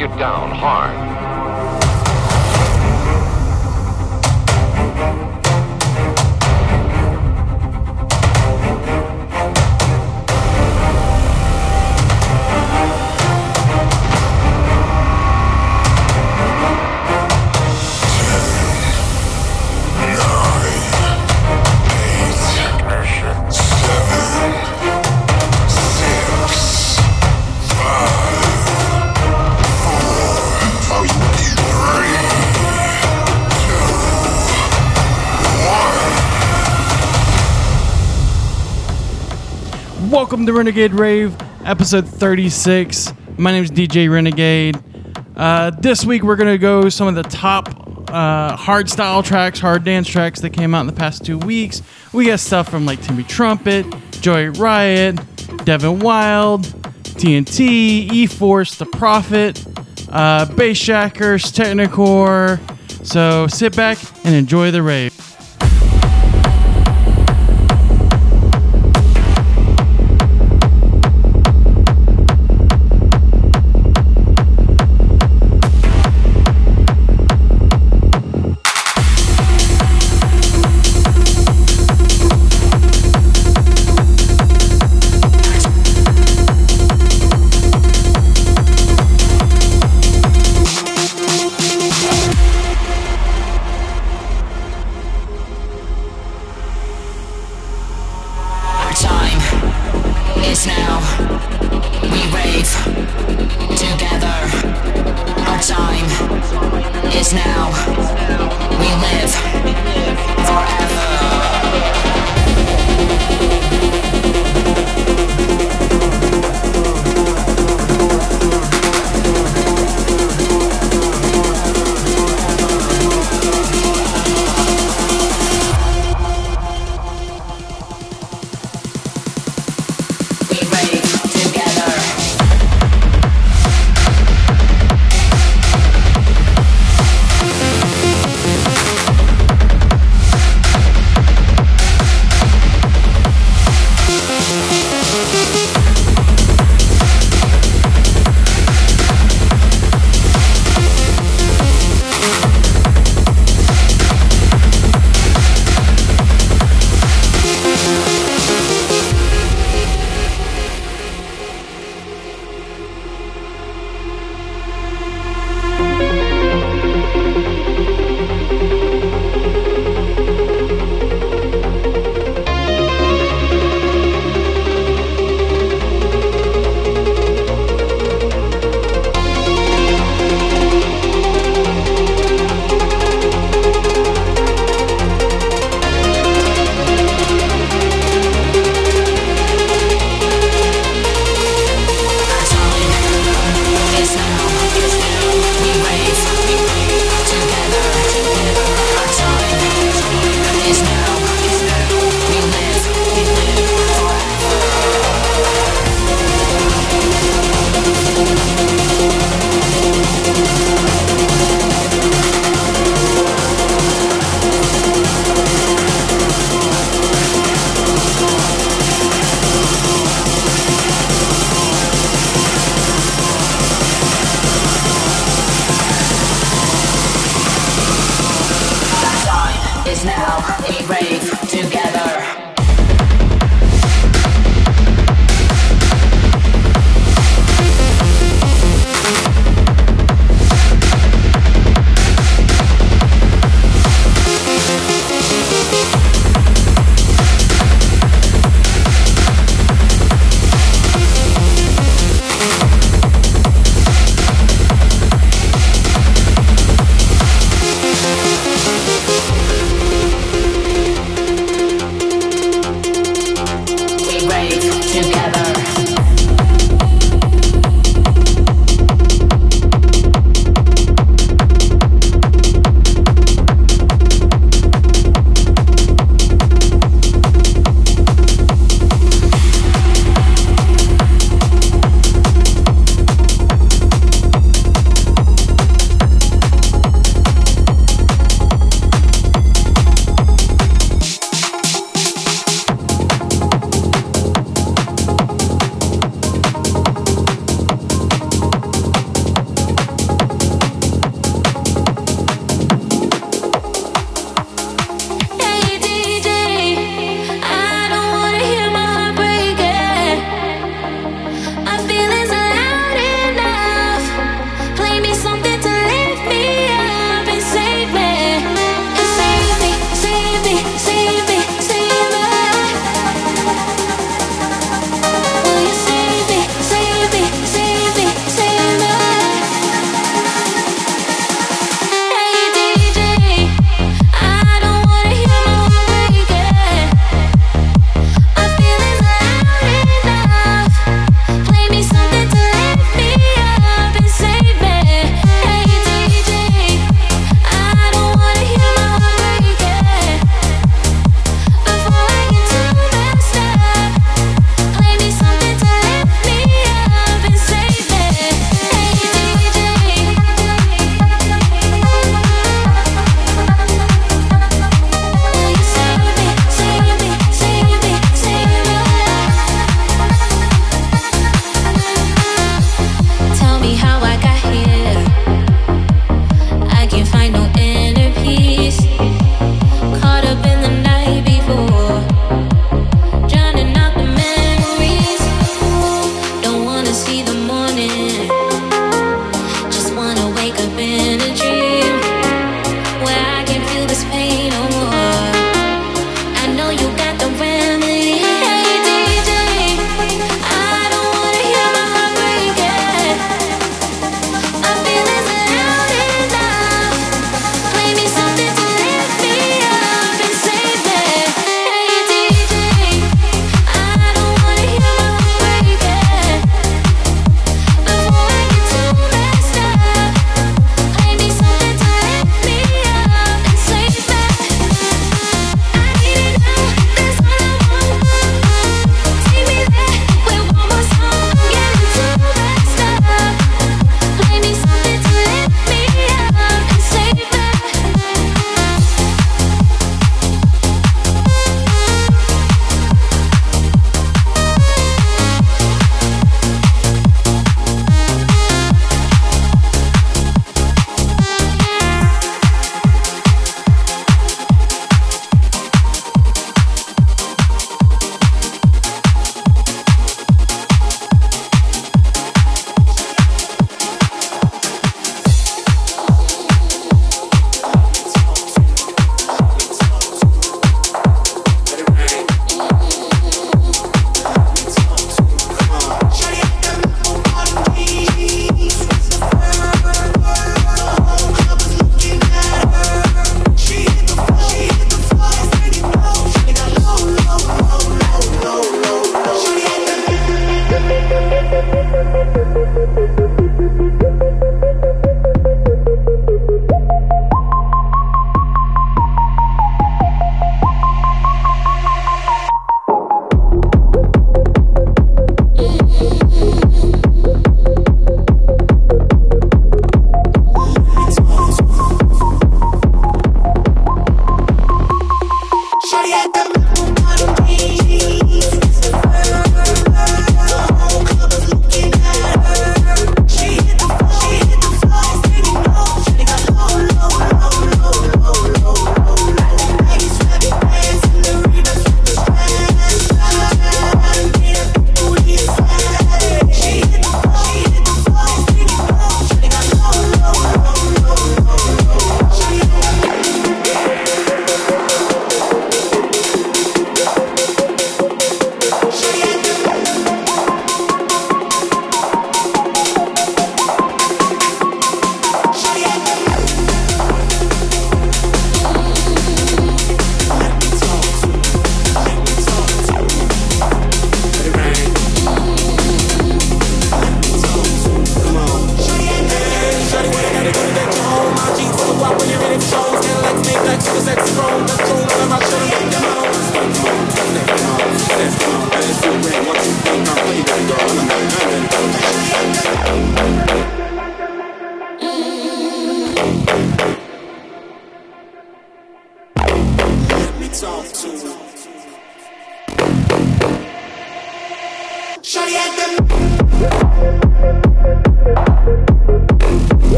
you down hard. Welcome to Renegade Rave, episode 36. My name is DJ Renegade. Uh, this week we're going to go some of the top uh, hard style tracks, hard dance tracks that came out in the past two weeks. We got stuff from like Timmy Trumpet, Joey Riot, Devin Wild, TNT, E Force, The Prophet, uh, Bass Shackers, Technikore. So sit back and enjoy the rave.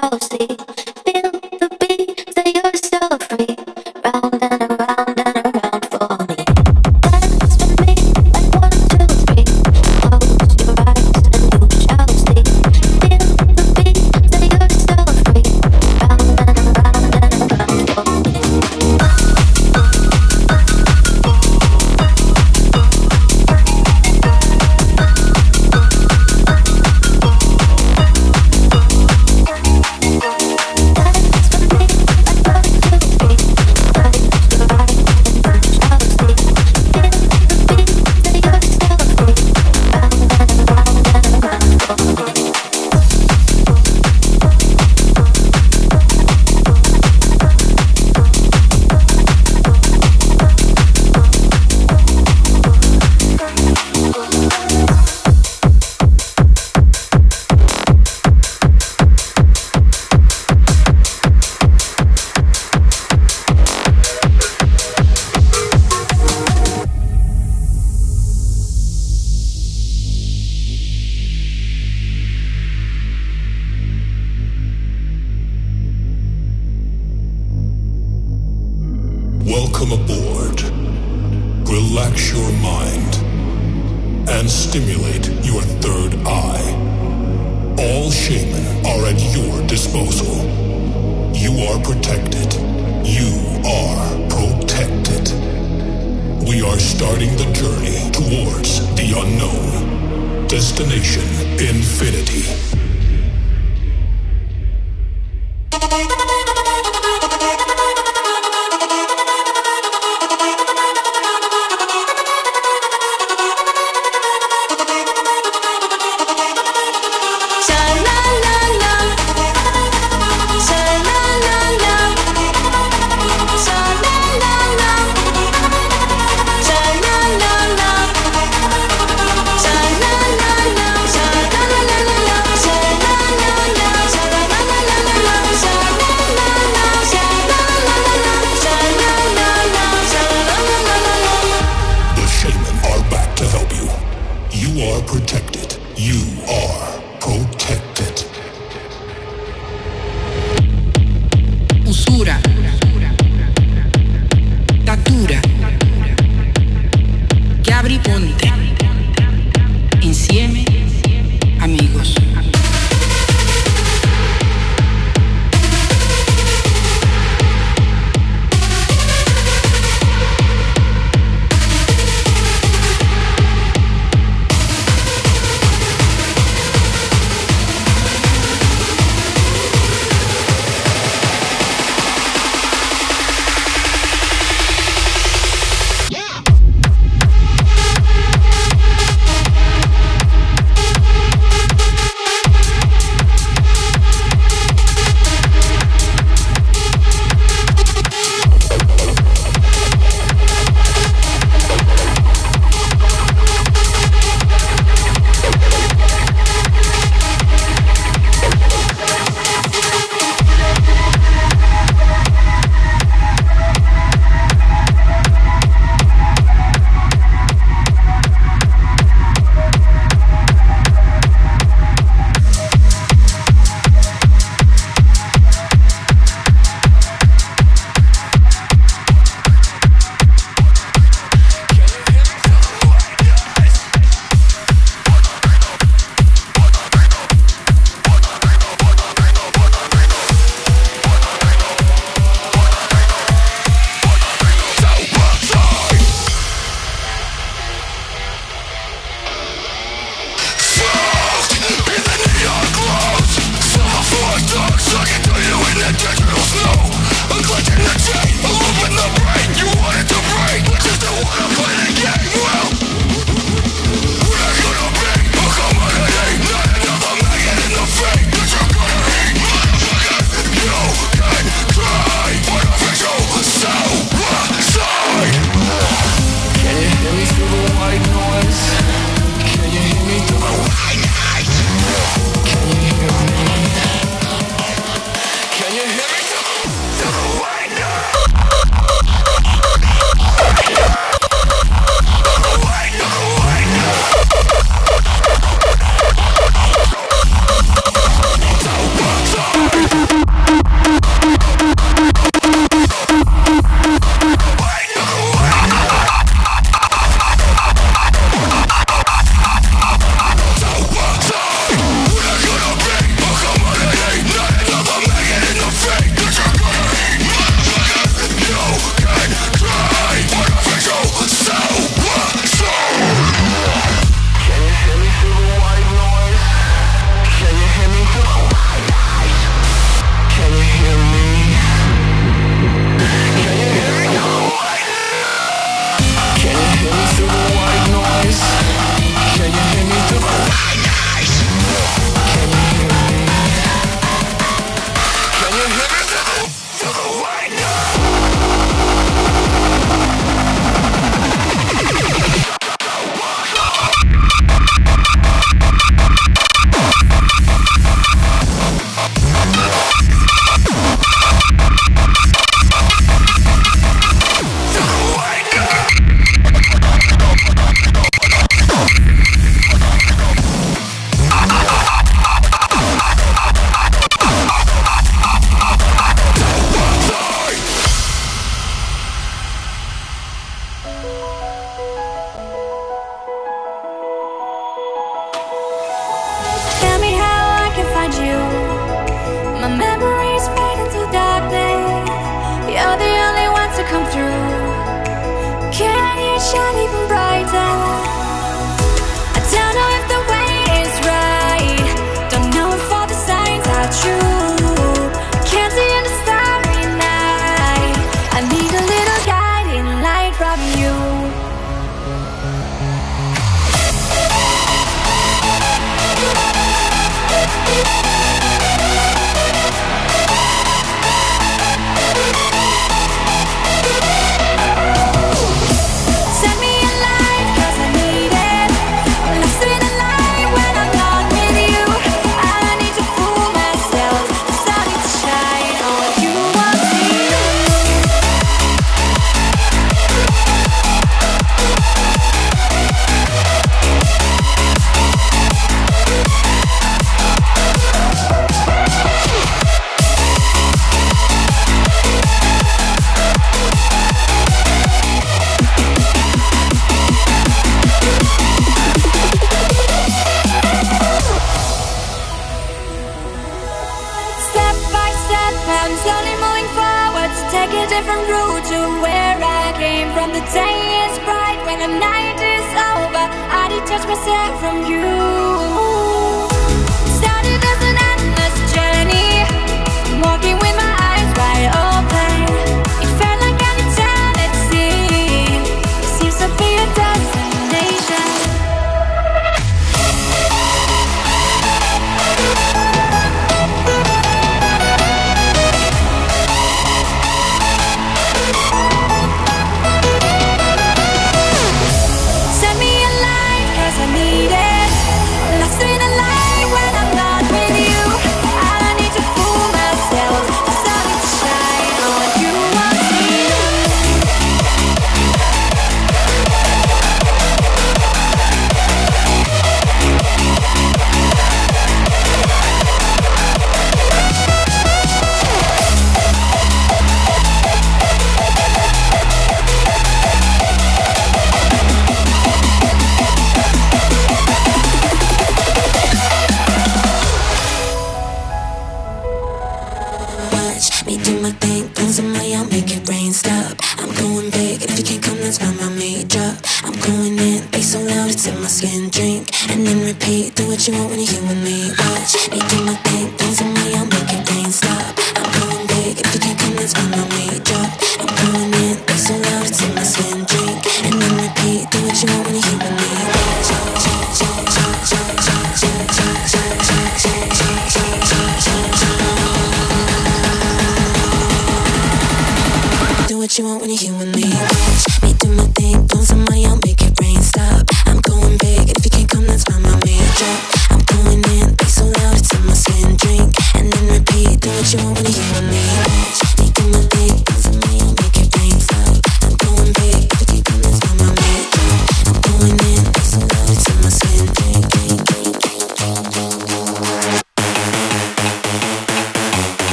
cozy.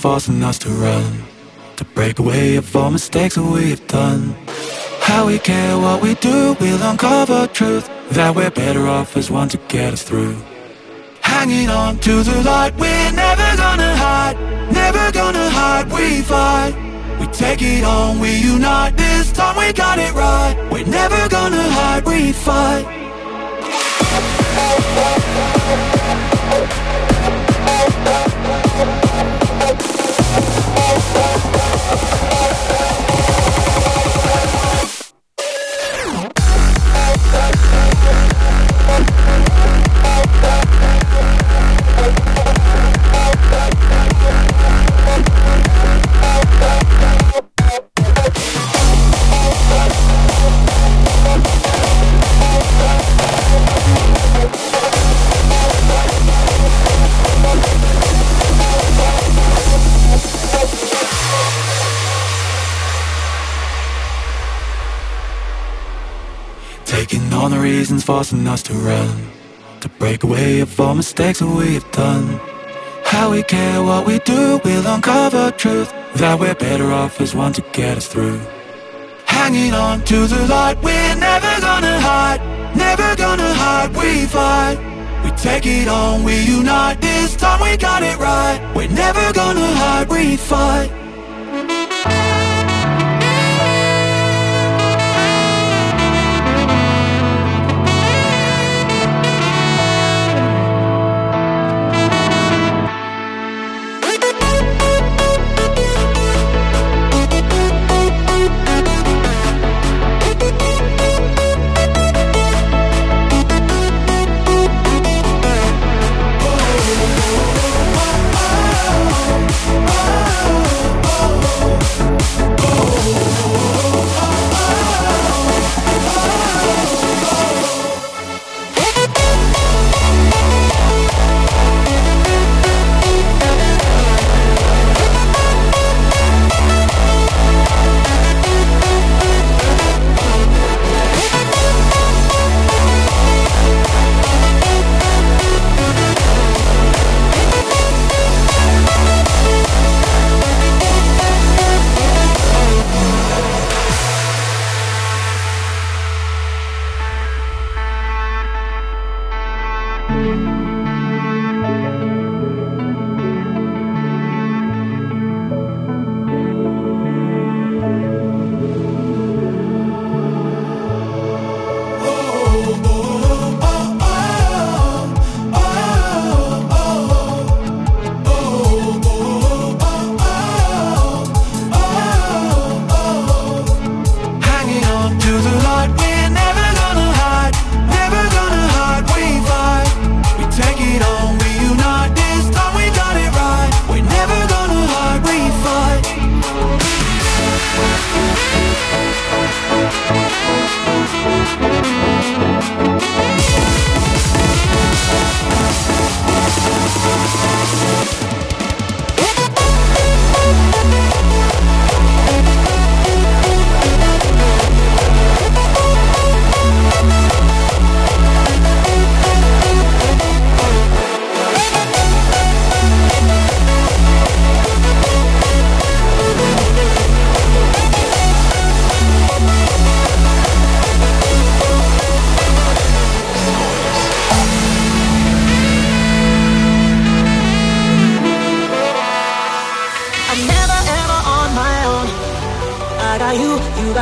Forcing us to run. To break away of all mistakes that we have done. How we care what we do, we'll uncover truth. That we're better off as one to get us through. Hanging on to the light, we're never gonna hide. Never gonna hide, we fight. We take it on, we unite. This time we got it right. We're never gonna hide, we fight. Taking forcing us to run. To break away of all mistakes that we have done. How we care what we do, we'll uncover truth. That we're better off as one to get us through. Hanging on to the light, we're never gonna hide. Never gonna hide, we fight. We take it on, we unite. This time we got it right. We're never gonna hide, we fight.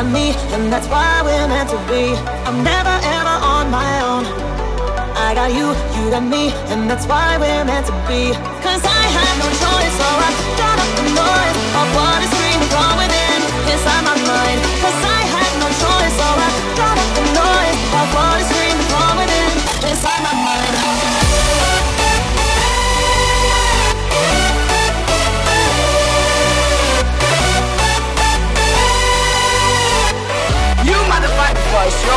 Got me, and that's why we're meant to be. I'm never ever on my own. I got you, you got me, and that's why we're meant to be. Cause I have no choice, so I shut up the noise of what is screaming from within inside my mind. Cause I have no choice, so I shut up the noise of what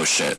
Oh shit.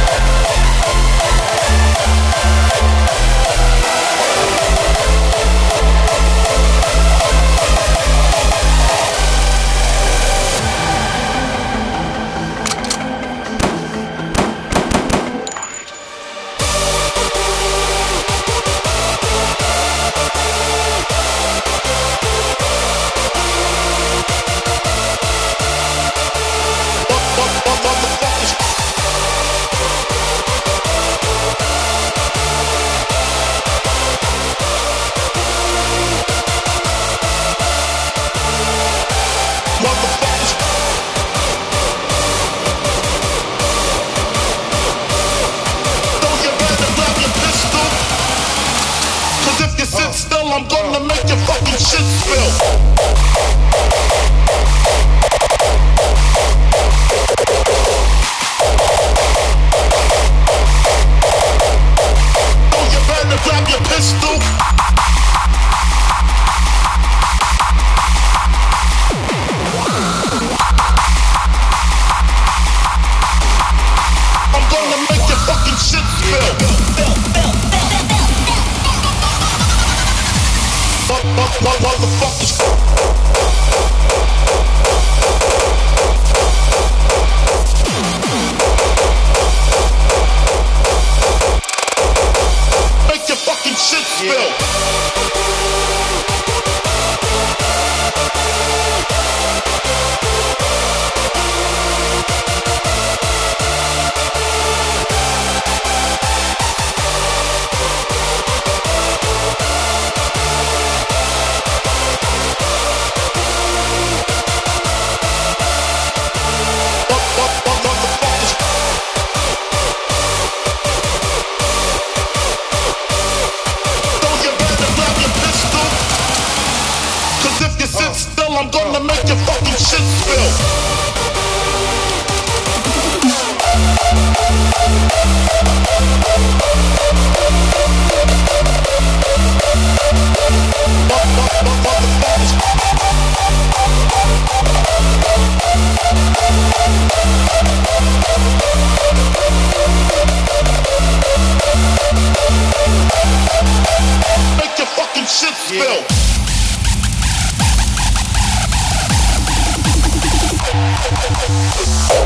make your fucking shit spill. Make Yeah.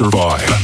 Survive.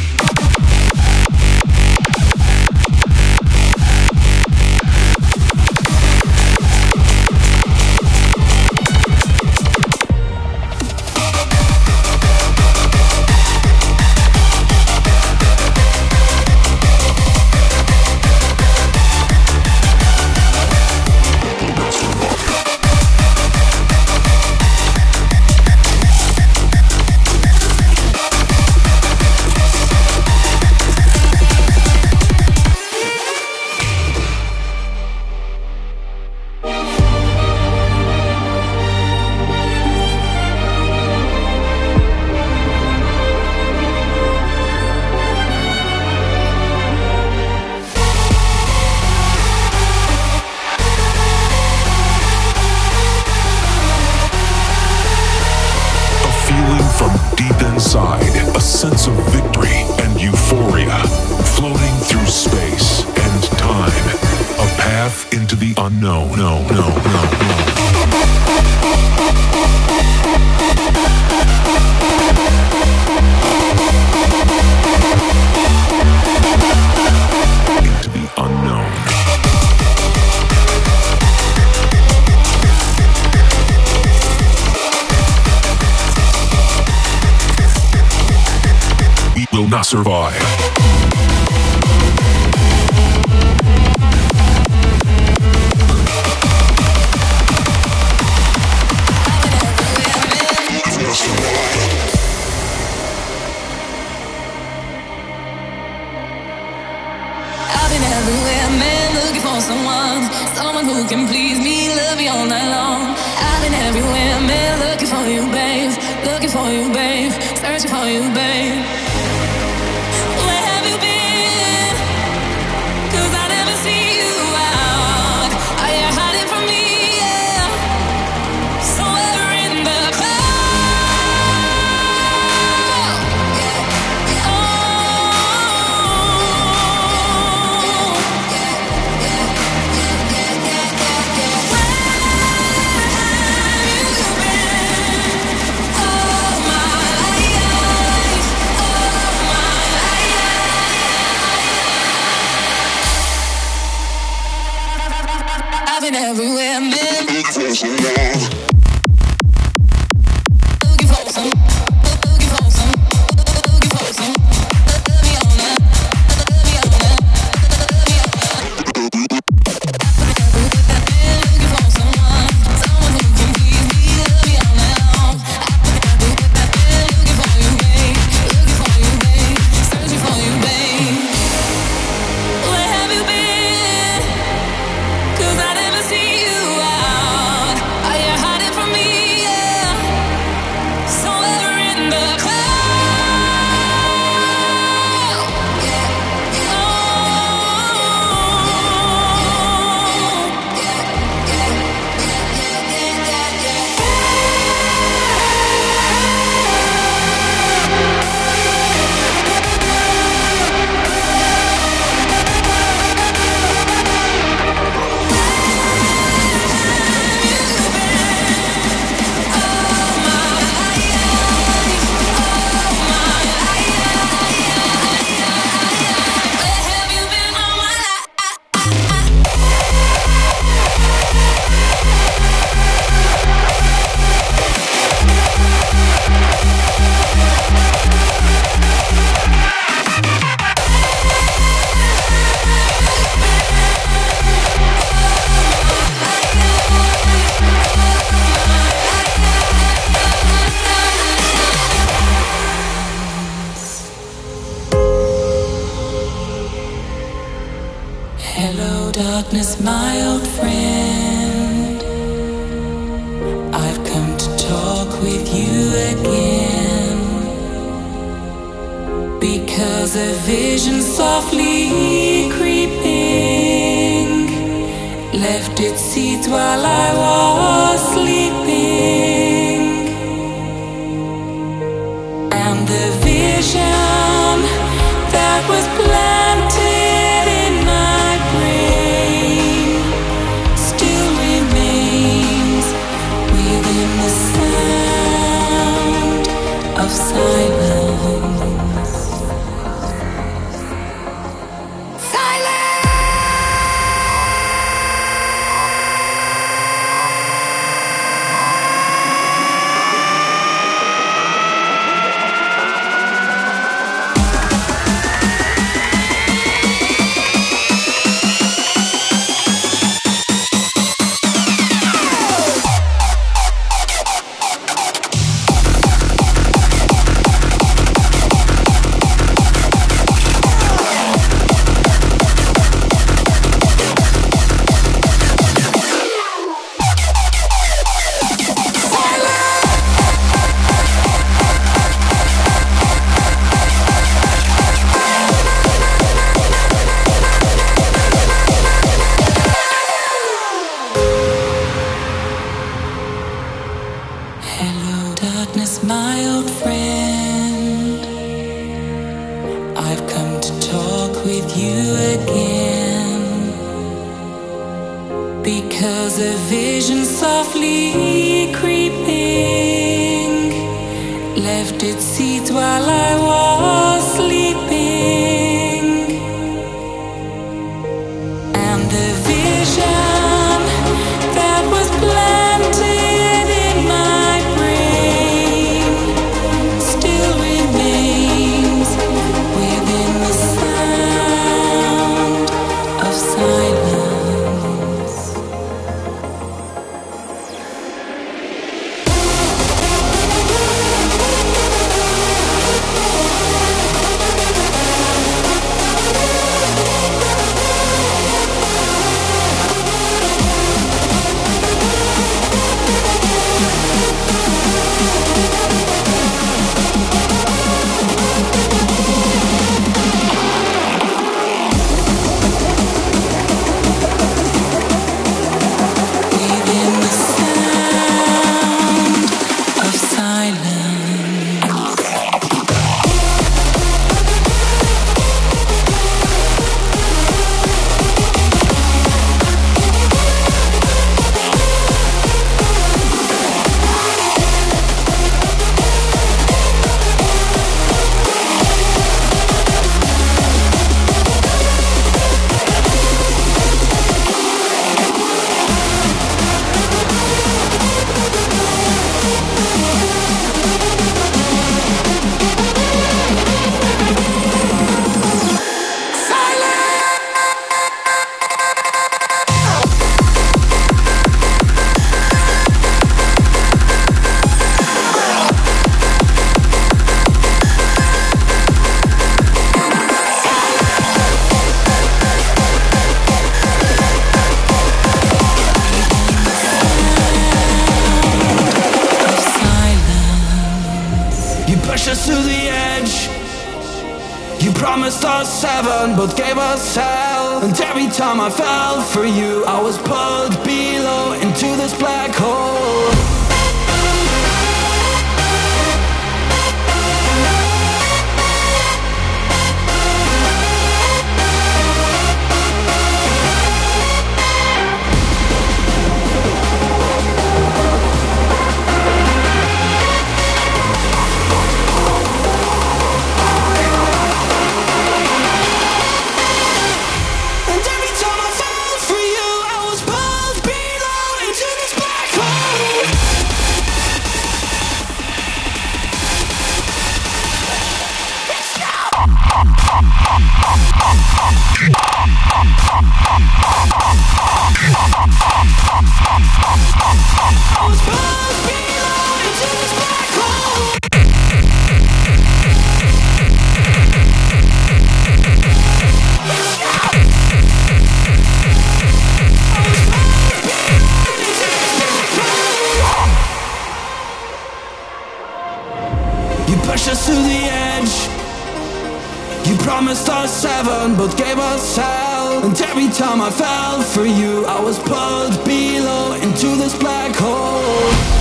promised us heaven, but gave us hell. And every time I fell for you, I was pulled below into this black hole.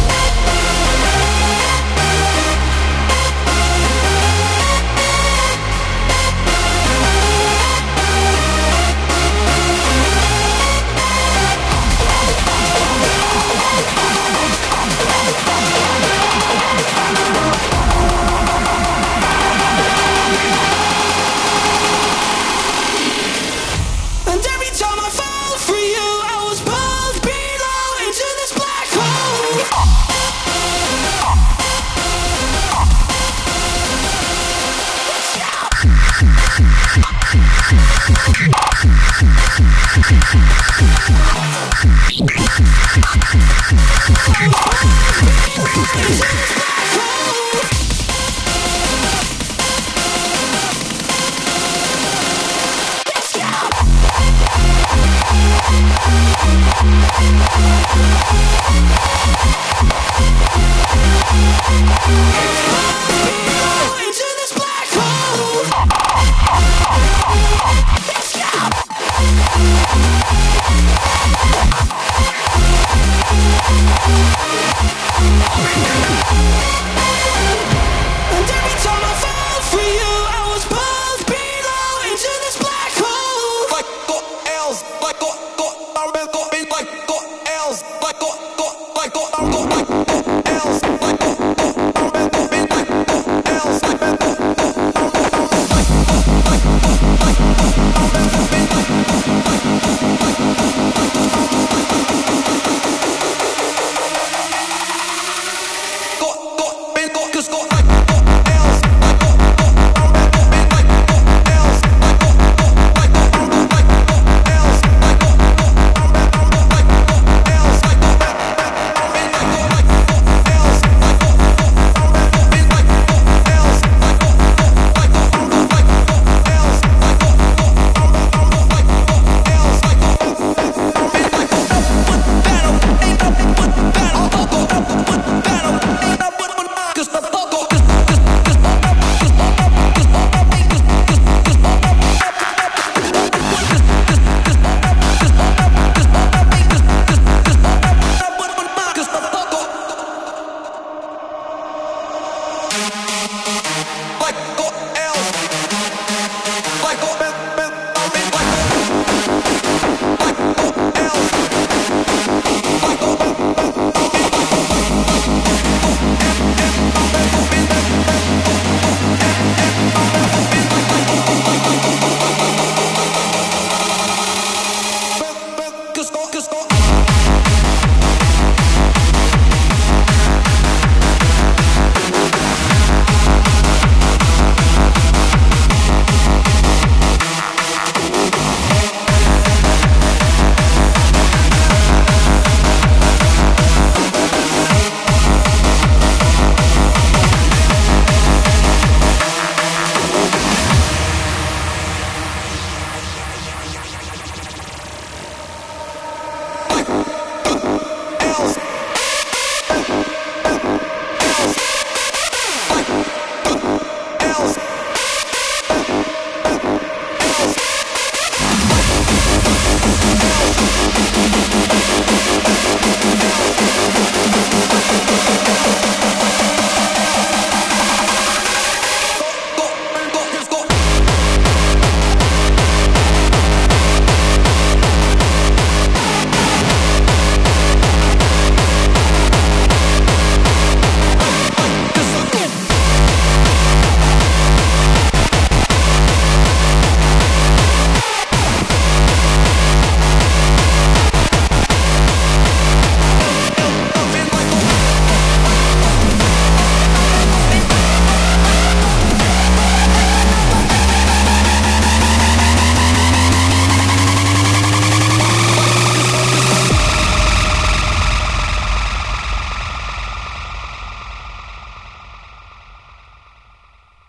Música